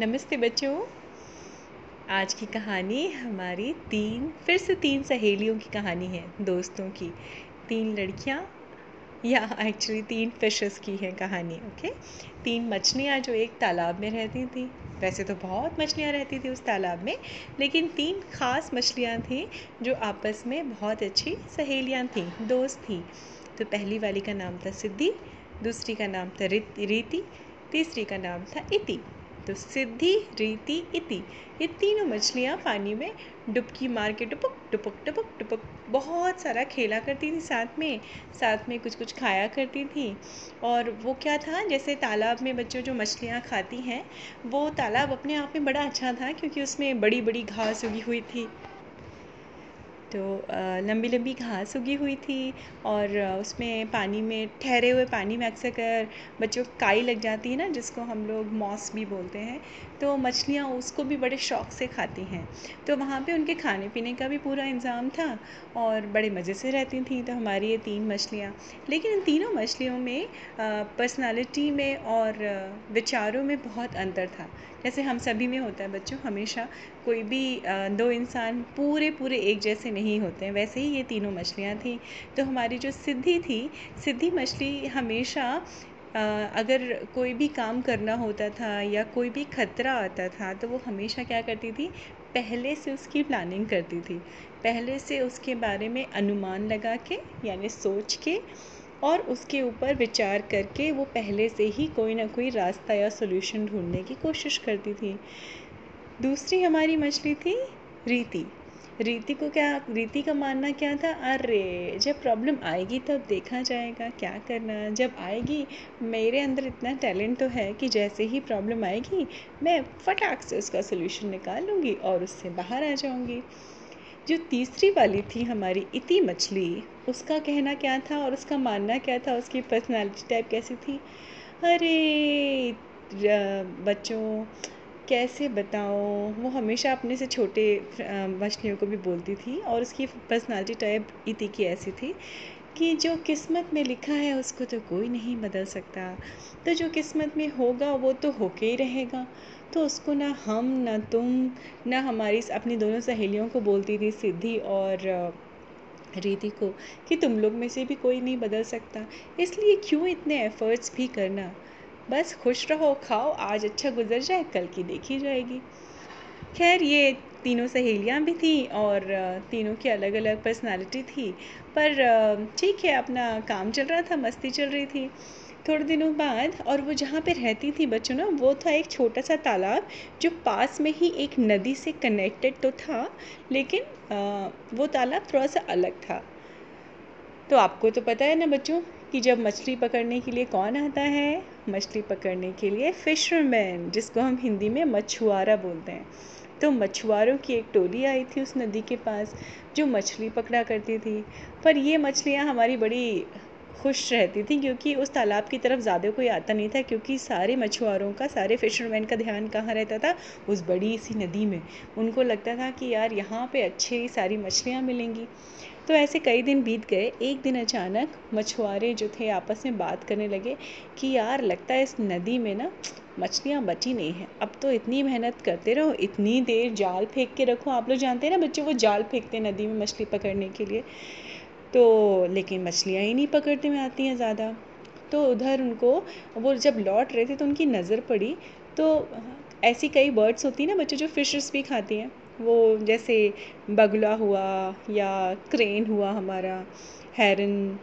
नमस्ते बच्चों। आज की कहानी हमारी तीन, फिर से तीन सहेलियों की कहानी है, दोस्तों की। तीन लड़कियाँ, या एक्चुअली तीन फिशेस की है कहानी ओके तीन मछलियाँ जो एक तालाब में रहती थी। वैसे तो बहुत मछलियाँ रहती थी उस तालाब में, लेकिन तीन खास मछलियाँ थी जो आपस में बहुत अच्छी सहेलियाँ थीं, दोस्त थीं। तो पहली वाली का नाम था सिद्धि, दूसरी का नाम था रीति, तीसरी का नाम था इति। तो सिद्धि, रीति, इति। ये तीनों मछलियाँ पानी में डुबकी मार के टुपक टुपक टुपक टुपक बहुत सारा खेला करती थी साथ में। साथ में कुछ कुछ खाया करती थी। और वो क्या था, जैसे तालाब में बच्चों जो मछलियाँ खाती हैं, वो तालाब अपने आप में बड़ा अच्छा था क्योंकि उसमें बड़ी बड़ी घास उगी हुई थी। तो लंबी लंबी घास उगी हुई थी और उसमें पानी में, ठहरे हुए पानी में अक्सर कर बच्चों को काई लग जाती है ना, जिसको हम लोग मॉस भी बोलते हैं तो मछलियाँ उसको भी बड़े शौक से खाती हैं। तो वहाँ पे उनके खाने पीने का भी पूरा इंतज़ाम था और बड़े मज़े से रहती थी। तो हमारी ये तीन मछलियाँ। लेकिन इन तीनों मछलियों में पर्सनालिटी में और विचारों में बहुत अंतर था। जैसे हम सभी में होता है बच्चों, हमेशा कोई भी दो इंसान पूरे पूरे एक जैसे नहीं होते हैं। वैसे ही ये तीनों मछलियाँ थी। तो हमारी जो सिद्धि थी, सिद्धि मछली हमेशा अगर कोई भी काम करना होता था या कोई भी खतरा आता था तो वो हमेशा क्या करती थी? पहले से उसकी प्लानिंग करती थी। पहले से उसके बारे में अनुमान लगा के, यानी सोच के और उसके ऊपर विचार करके वो पहले से ही कोई ना कोई रास्ता या सोल्यूशन ढूँढने की कोशिश करती थी। दूसरी हमारी मछली थी रीति। रीति को क्या, रीति का मानना क्या था? अरे, जब प्रॉब्लम आएगी तब देखा जाएगा क्या करना। जब आएगी, मेरे अंदर इतना टैलेंट तो है कि जैसे ही प्रॉब्लम आएगी, मैं फटाक से उसका सोल्यूशन निकाल लूँगी और उससे बाहर आ जाऊँगी। जो तीसरी वाली थी हमारी, इति मछली, उसका कहना क्या था और उसका मानना क्या था? उसकी पर्सनालिटी टाइप कैसी थी? अरे बच्चों कैसे बताओ वो हमेशा अपने से छोटे मछलियों को भी बोलती थी और उसकी पर्सनालिटी टाइप इति की ऐसी थी कि जो किस्मत में लिखा है उसको तो कोई नहीं बदल सकता। तो जो किस्मत में होगा वो तो होके ही रहेगा। तो उसको ना हम, ना तुम, ना हमारी अपनी दोनों सहेलियों को बोलती थी सिद्धि और रीति को कि तुम लोग में से भी कोई नहीं बदल सकता। इसलिए क्यों इतने एफ़र्ट्स भी करना? बस खुश रहो, खाओ, आज अच्छा गुजर जाए, कल की देखी जाएगी। खैर, ये तीनों सहेलियाँ भी थी और तीनों की अलग अलग पर्सनालिटी थी। पर ठीक है, अपना काम चल रहा था, मस्ती चल रही थी। थोड़े दिनों बाद, और वो जहाँ पे रहती थी बच्चों ना, वो था एक छोटा सा तालाब, जो पास में ही एक नदी से कनेक्टेड तो था, लेकिन वो तालाब थोड़ा सा अलग था। तो आपको तो पता है ना बच्चों, कि जब मछली पकड़ने के लिए कौन आता है? मछली पकड़ने के लिए फिशरमैन जिसको हम हिंदी में मछुआरा बोलते हैं। तो मछुआरों की एक टोली आई थी उस नदी के पास, जो मछली पकड़ा करती थी। पर ये मछलियाँ हमारी बड़ी खुश रहती थी, क्योंकि उस तालाब की तरफ़ ज़्यादा कोई आता नहीं था, क्योंकि सारे मछुआरों का, सारे फिशरमैन का ध्यान कहाँ रहता था? उस बड़ी सी नदी में। उनको लगता था कि यार यहाँ पे अच्छी सारी मछलियाँ मिलेंगी। तो ऐसे कई दिन बीत गए। एक दिन अचानक मछुआरे जो थे आपस में बात करने लगे कि यार लगता है इस नदी में ना मछलियाँ बची नहीं हैं। अब तो इतनी मेहनत करते रहो, इतनी देर जाल फेंक के रखो। आप लोग जानते हैं ना बच्चे वो जाल फेंकते हैं नदी में मछली पकड़ने के लिए। तो लेकिन मछलियाँ ही नहीं पकड़ने में आती हैं ज़्यादा। तो उधर उनको वो जब लौट रहे थे तो उनकी नज़र पड़ी। तो ऐसी कई बर्ड्स होती हैं ना बच्चे जो फिशेस भी खाती हैं। वो जैसे बगुला हुआ या क्रेन हुआ हमारा, हेरन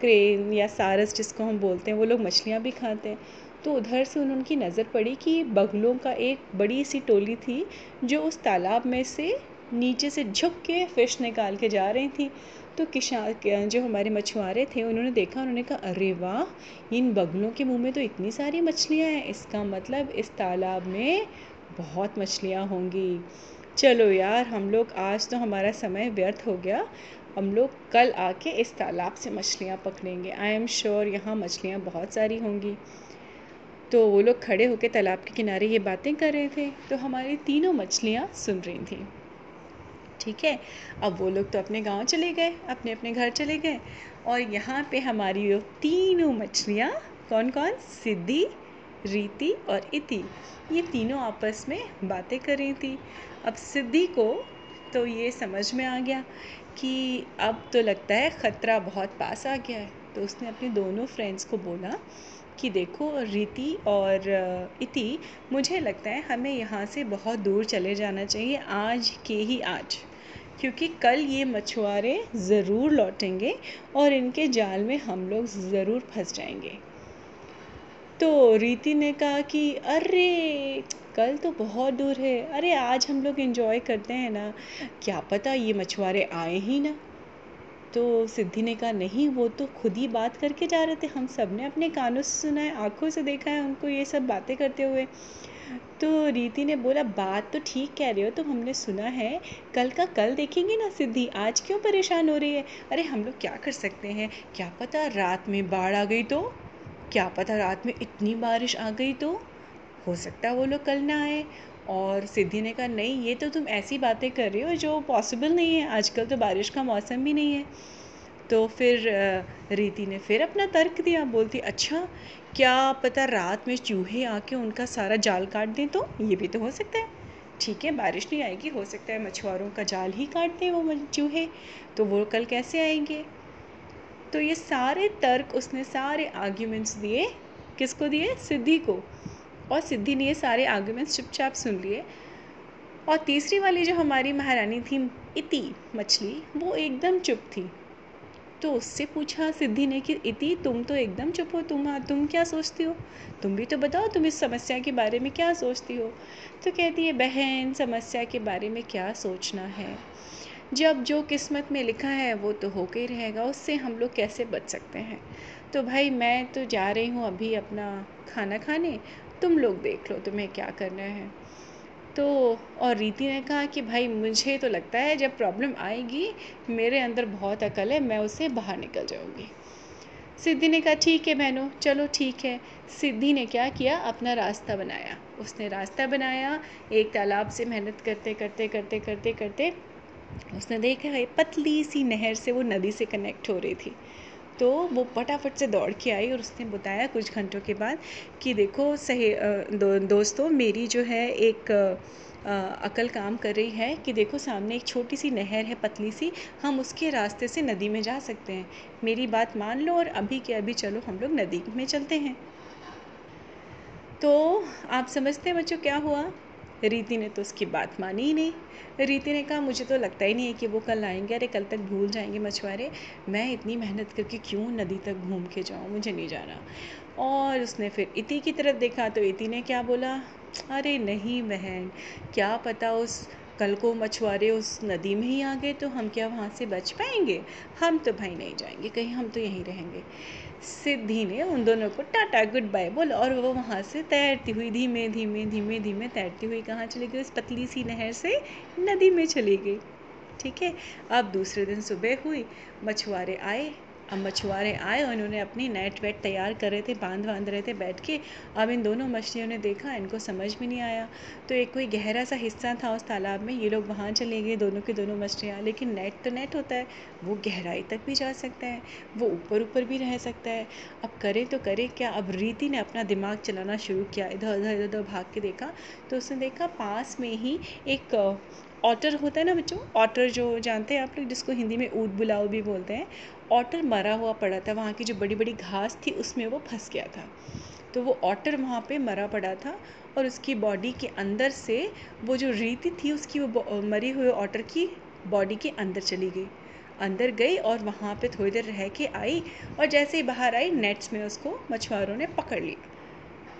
क्रेन या सारस जिसको हम बोलते हैं, वो लोग मछलियाँ भी खाते हैं। तो उधर से उनकी नज़र पड़ी कि बगुलों का एक बड़ी सी टोली थी, जो उस तालाब में से नीचे से झुक के फ़िश निकाल के जा रही थी। तो किसान जो हमारे मछुआरे थे, उन्होंने देखा, उन्होंने कहा, अरे वाह, इन बगलों के मुँह में तो इतनी सारी मछलियाँ हैं, इसका मतलब इस तालाब में बहुत मछलियाँ होंगी। चलो यार, हम लोग आज तो हमारा समय व्यर्थ हो गया। हम लोग कल आके इस तालाब से मछलियाँ पकड़ेंगे। आई एम श्योर यहाँ मछलियाँ बहुत सारी होंगी। तो वो लोग खड़े होकर तालाब के किनारे ये बातें कर रहे थे। तो हमारी तीनों मछलियाँ सुन रही थी। ठीक है? अब वो लोग तो अपने गाँव चले गए, अपने अपने घर चले गए। और यहाँ पे हमारी तीनों मछलियाँ कौन कौन सिद्धि रीति और इति। ये तीनों आपस में बातें कर रही थी। अब सिद्धि को तो ये समझ में आ गया कि अब तो लगता है ख़तरा बहुत पास आ गया है। तो उसने अपने दोनों फ्रेंड्स को बोला कि देखो, रीति और इति, मुझे लगता है हमें यहाँ से बहुत दूर चले जाना चाहिए, आज के ही आज। क्योंकि कल ये मछुआरे ज़रूर लौटेंगे और इनके जाल में हम लोग ज़रूर फंस जाएँगे। तो रीति ने कहा कि, अरे, कल तो बहुत दूर है। अरे, आज हम लोग इन्जॉय करते हैं ना। क्या पता ये मछुआरे आए ही ना? तो सिद्धि ने कहा, नहीं, वो तो खुद ही बात करके जा रहे थे। हम सबने अपने कानों से सुना है, आँखों से देखा है उनको ये सब बातें करते हुए। तो रीति ने बोला, बात तो ठीक कह रहे हो तो हमने सुना है। कल का कल देखेंगे ना सिद्धि, आज क्यों परेशान हो रही है? अरे, हम लोग क्या कर सकते हैं? क्या पता रात में बाढ़ आ गई तो? क्या पता रात में इतनी बारिश आ गई तो? हो सकता है वो लोग कल ना आए। और सिद्धि ने कहा, नहीं, ये तो तुम ऐसी बातें कर रही हो जो पॉसिबल नहीं है। आजकल तो बारिश का मौसम भी नहीं है। तो फिर रीति ने फिर अपना तर्क दिया। बोलती अच्छा क्या पता रात में चूहे आके उनका सारा जाल काट दें तो? ये भी तो हो सकता है। ठीक है, बारिश नहीं आएगी, हो सकता है मछुआरों का जाल ही काट दें वो चूहे। तो वो कल कैसे आएँगे? तो ये सारे तर्क उसने सारे आर्ग्यूमेंट्स दिए। किसको दिए? सिद्धि को। और सिद्धि ने ये सारे आर्ग्यूमेंट्स चुपचाप सुन लिए। और तीसरी वाली जो हमारी महारानी थी, इति मछली, वो एकदम चुप थी। तो उससे पूछा सिद्धि ने कि, इति, तुम तो एकदम चुप हो। तुम तुम क्या सोचती हो? तुम भी तो बताओ, तुम इस समस्या के बारे में क्या सोचती हो? तो कहती है, बहन, समस्या के बारे में क्या सोचना है? जब जो किस्मत में लिखा है, वो तो होके ही रहेगा, उससे हम लोग कैसे बच सकते हैं? तो भाई, मैं तो जा रही हूँ अभी अपना खाना खाने, तुम लोग देख लो तुम्हें क्या करना है। तो और रीति ने कहा कि भाई, मुझे तो लगता है जब प्रॉब्लम आएगी, मेरे अंदर बहुत अकल है, मैं उससे बाहर निकल जाऊँगी। सिद्धि ने कहा, ठीक है बहनों, चलो ठीक है। सिद्धि ने क्या किया? अपना रास्ता बनाया। उसने रास्ता बनाया, एक तालाब से मेहनत करते करते करते करते करते उसने देखा है पतली सी नहर से वो नदी से कनेक्ट हो रही थी। तो वो फटाफट से दौड़ के आई और उसने बताया कुछ घंटों के बाद कि देखो सही दो, दोस्तों मेरी जो है एक अकल काम कर रही है कि देखो सामने एक छोटी सी नहर है पतली सी हम उसके रास्ते से नदी में जा सकते हैं। मेरी बात मान लो और अभी के अभी चलो हम लोग नदी में चलते हैं। तो आप समझते हैं बच्चों क्या हुआ? रीति ने तो उसकी बात मानी ही नहीं। रीति ने कहा, मुझे तो लगता ही नहीं है कि वो कल आएँगे अरे कल तक भूल जाएँगे मछुआरे। मैं इतनी मेहनत करके क्यों नदी तक घूम के जाऊँ? मुझे नहीं जाना। और उसने फिर इति की तरफ़ देखा तो इति ने क्या बोला, अरे नहीं बहन, क्या पता उस कल को मछुआरे उस नदी में ही आ गए तो हम क्या वहाँ से बच पाएँगे? हम तो भाई नहीं जाएँगे, कहीं हम तो यहीं रहेंगे। सिद्धि ने उन दोनों को टाटा गुड बाय बोला और वो वहाँ से तैरती हुई धीमे धीमे धीमे धीमे तैरती हुई कहाँ चली गई? उस पतली सी नहर से नदी में चली गई। ठीक है, अब दूसरे दिन सुबह हुई, मछुआरे आए अब मछुआरे आए और इन्होंने अपनी नेट वेट तैयार कर रहे थे, बाँध बाँध रहे थे बैठ के। अब इन दोनों मछलियों ने देखा, इनको समझ में नहीं आया। तो एक कोई गहरा सा हिस्सा था उस तालाब में, ये लोग वहाँ चले गए, दोनों के दोनों मछलियाँ। लेकिन नेट तो नेट होता है, वो गहराई तक भी जा सकता है, वो ऊपर ऊपर भी रह सकता है। अब करें तो करें क्या, अब रीति ने अपना दिमाग चलाना शुरू किया। इधर, उधर इधर, उधर भाग के देखा तो उसने देखा पास में ही एक ऑटर होता है ना बच्चों? ऑटर जो जानते हैं आप लोग, जिसको हिंदी में ऊद बुलाओ भी बोलते हैं ऑटर मरा हुआ पड़ा था। वहाँ की जो बड़ी बड़ी घास थी, उसमें वो फंस गया था। तो वो ऑटर वहाँ पे मरा पड़ा था और उसकी बॉडी के अंदर से वो जो रीति थी, उसकी वो मरी हुए ऑटर की बॉडी के अंदर चली गई। अंदर गई और वहाँ पे थोड़ी देर रह के आई और जैसे ही बाहर आई नेट्स में उसको मछुआरों ने पकड़ लिया।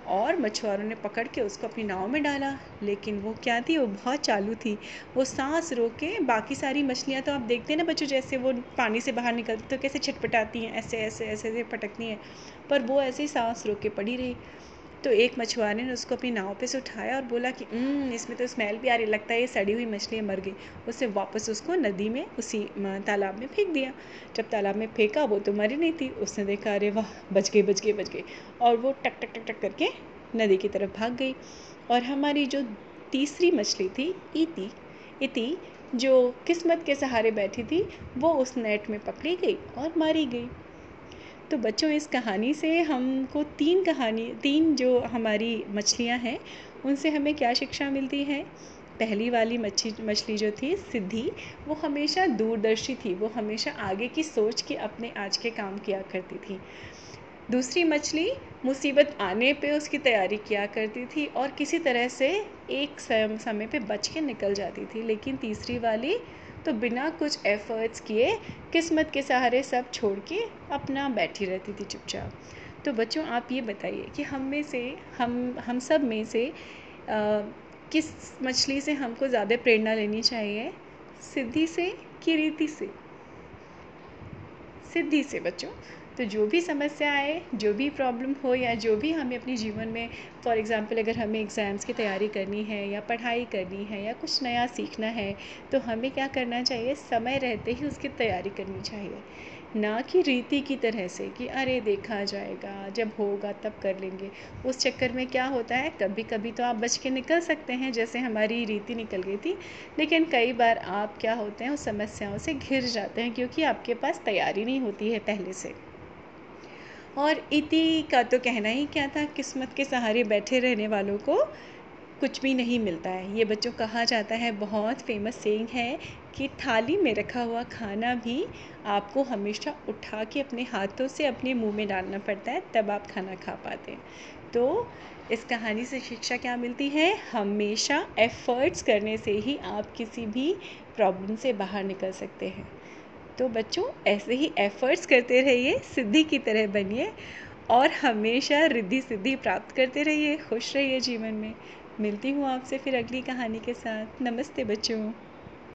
और मछुआरों ने पकड़ के उसको अपनी नाव में डाला। लेकिन वो क्या थी? वो बहुत चालू थी। वो सांस रोक के बाकी सारी मछलियाँ तो आप देखते हैं ना बच्चों, जैसे वो पानी से बाहर निकलती तो कैसे छटपटाती हैं, ऐसे ऐसे ऐसे ऐसे पटकती हैं। पर वो ऐसे ही सांस रोक के पड़ी रही। तो एक मछुआरे ने उसको अपनी नाव पे से उठाया और बोला कि इसमें तो स्मेल भी आ रही लगता है ये सड़ी हुई मछलियाँ मर गई। उसने वापस उसको नदी में, उसी तालाब में फेंक दिया। जब तालाब में फेंका, वो तो मरी नहीं थी। उसने देखा, अरे वाह, बच गई बच गई बच गई। और वो टक टक टक टक करके नदी की तरफ़ भाग गई। और हमारी जो तीसरी मछली थी, इति इति, जो किस्मत के सहारे बैठी थी, वो उस नेट में पकड़ी गई और मारी गई। तो बच्चों, इस कहानी से हमको तीन कहानी, तीन जो हमारी मछलियाँ हैं, उनसे हमें क्या शिक्षा मिलती है? पहली वाली मच्छी, मछली जो थी, सिद्धि, वो हमेशा दूरदर्शी थी, वो हमेशा आगे की सोच के अपने आज के काम किया करती थी। दूसरी मछली मुसीबत आने पे उसकी तैयारी किया करती थी और किसी तरह से एक समय पे बच के निकल जाती थी, लेकिन तीसरी वाली तो बिना कुछ एफ़र्ट्स किए किस्मत के सहारे सब छोड़ के अपना बैठी रहती थी चुपचाप। तो बच्चों आप ये बताइए कि हम में से हम हम सब में से आ, किस मछली से हमको ज़्यादा प्रेरणा लेनी चाहिए? सिद्धि से कि रीति से? सिद्धि से बच्चों। तो जो भी समस्या आए, जो भी प्रॉब्लम हो या जो भी हमें अपने जीवन में फॉर एग्ज़ाम्पल अगर हमें एग्ज़ाम्स की तैयारी करनी है या पढ़ाई करनी है या कुछ नया सीखना है तो हमें क्या करना चाहिए? समय रहते ही उसकी तैयारी करनी चाहिए। ना कि रीति की तरह से कि, अरे, देखा जाएगा, जब होगा तब कर लेंगे। उस चक्कर में क्या होता है? कभी कभी तो आप बच के निकल सकते हैं, जैसे हमारी रीति निकल गई थी। लेकिन कई बार आप क्या होते हैं, उस समस्याओं से घिर जाते हैं, क्योंकि आपके पास तैयारी नहीं होती है पहले से। और इति का तो कहना ही क्या था, किस्मत के सहारे बैठे रहने वालों को कुछ भी नहीं मिलता है। ये बच्चों कहा जाता है, बहुत फ़ेमस सेइंग है कि थाली में रखा हुआ खाना भी आपको हमेशा उठा के अपने हाथों से अपने मुँह में डालना पड़ता है, तब आप खाना खा पाते हैं। तो इस कहानी से शिक्षा क्या मिलती है? हमेशा एफ़र्ट्स करने से ही आप किसी भी प्रॉब्लम से बाहर निकल सकते हैं। तो बच्चों, ऐसे ही एफ़र्ट्स करते रहिए, सिद्धि की तरह बनिए और हमेशा रिद्धि सिद्धि प्राप्त करते रहिए, खुश रहिए जीवन में। मिलती हूँ आपसे फिर अगली कहानी के साथ। नमस्ते बच्चों।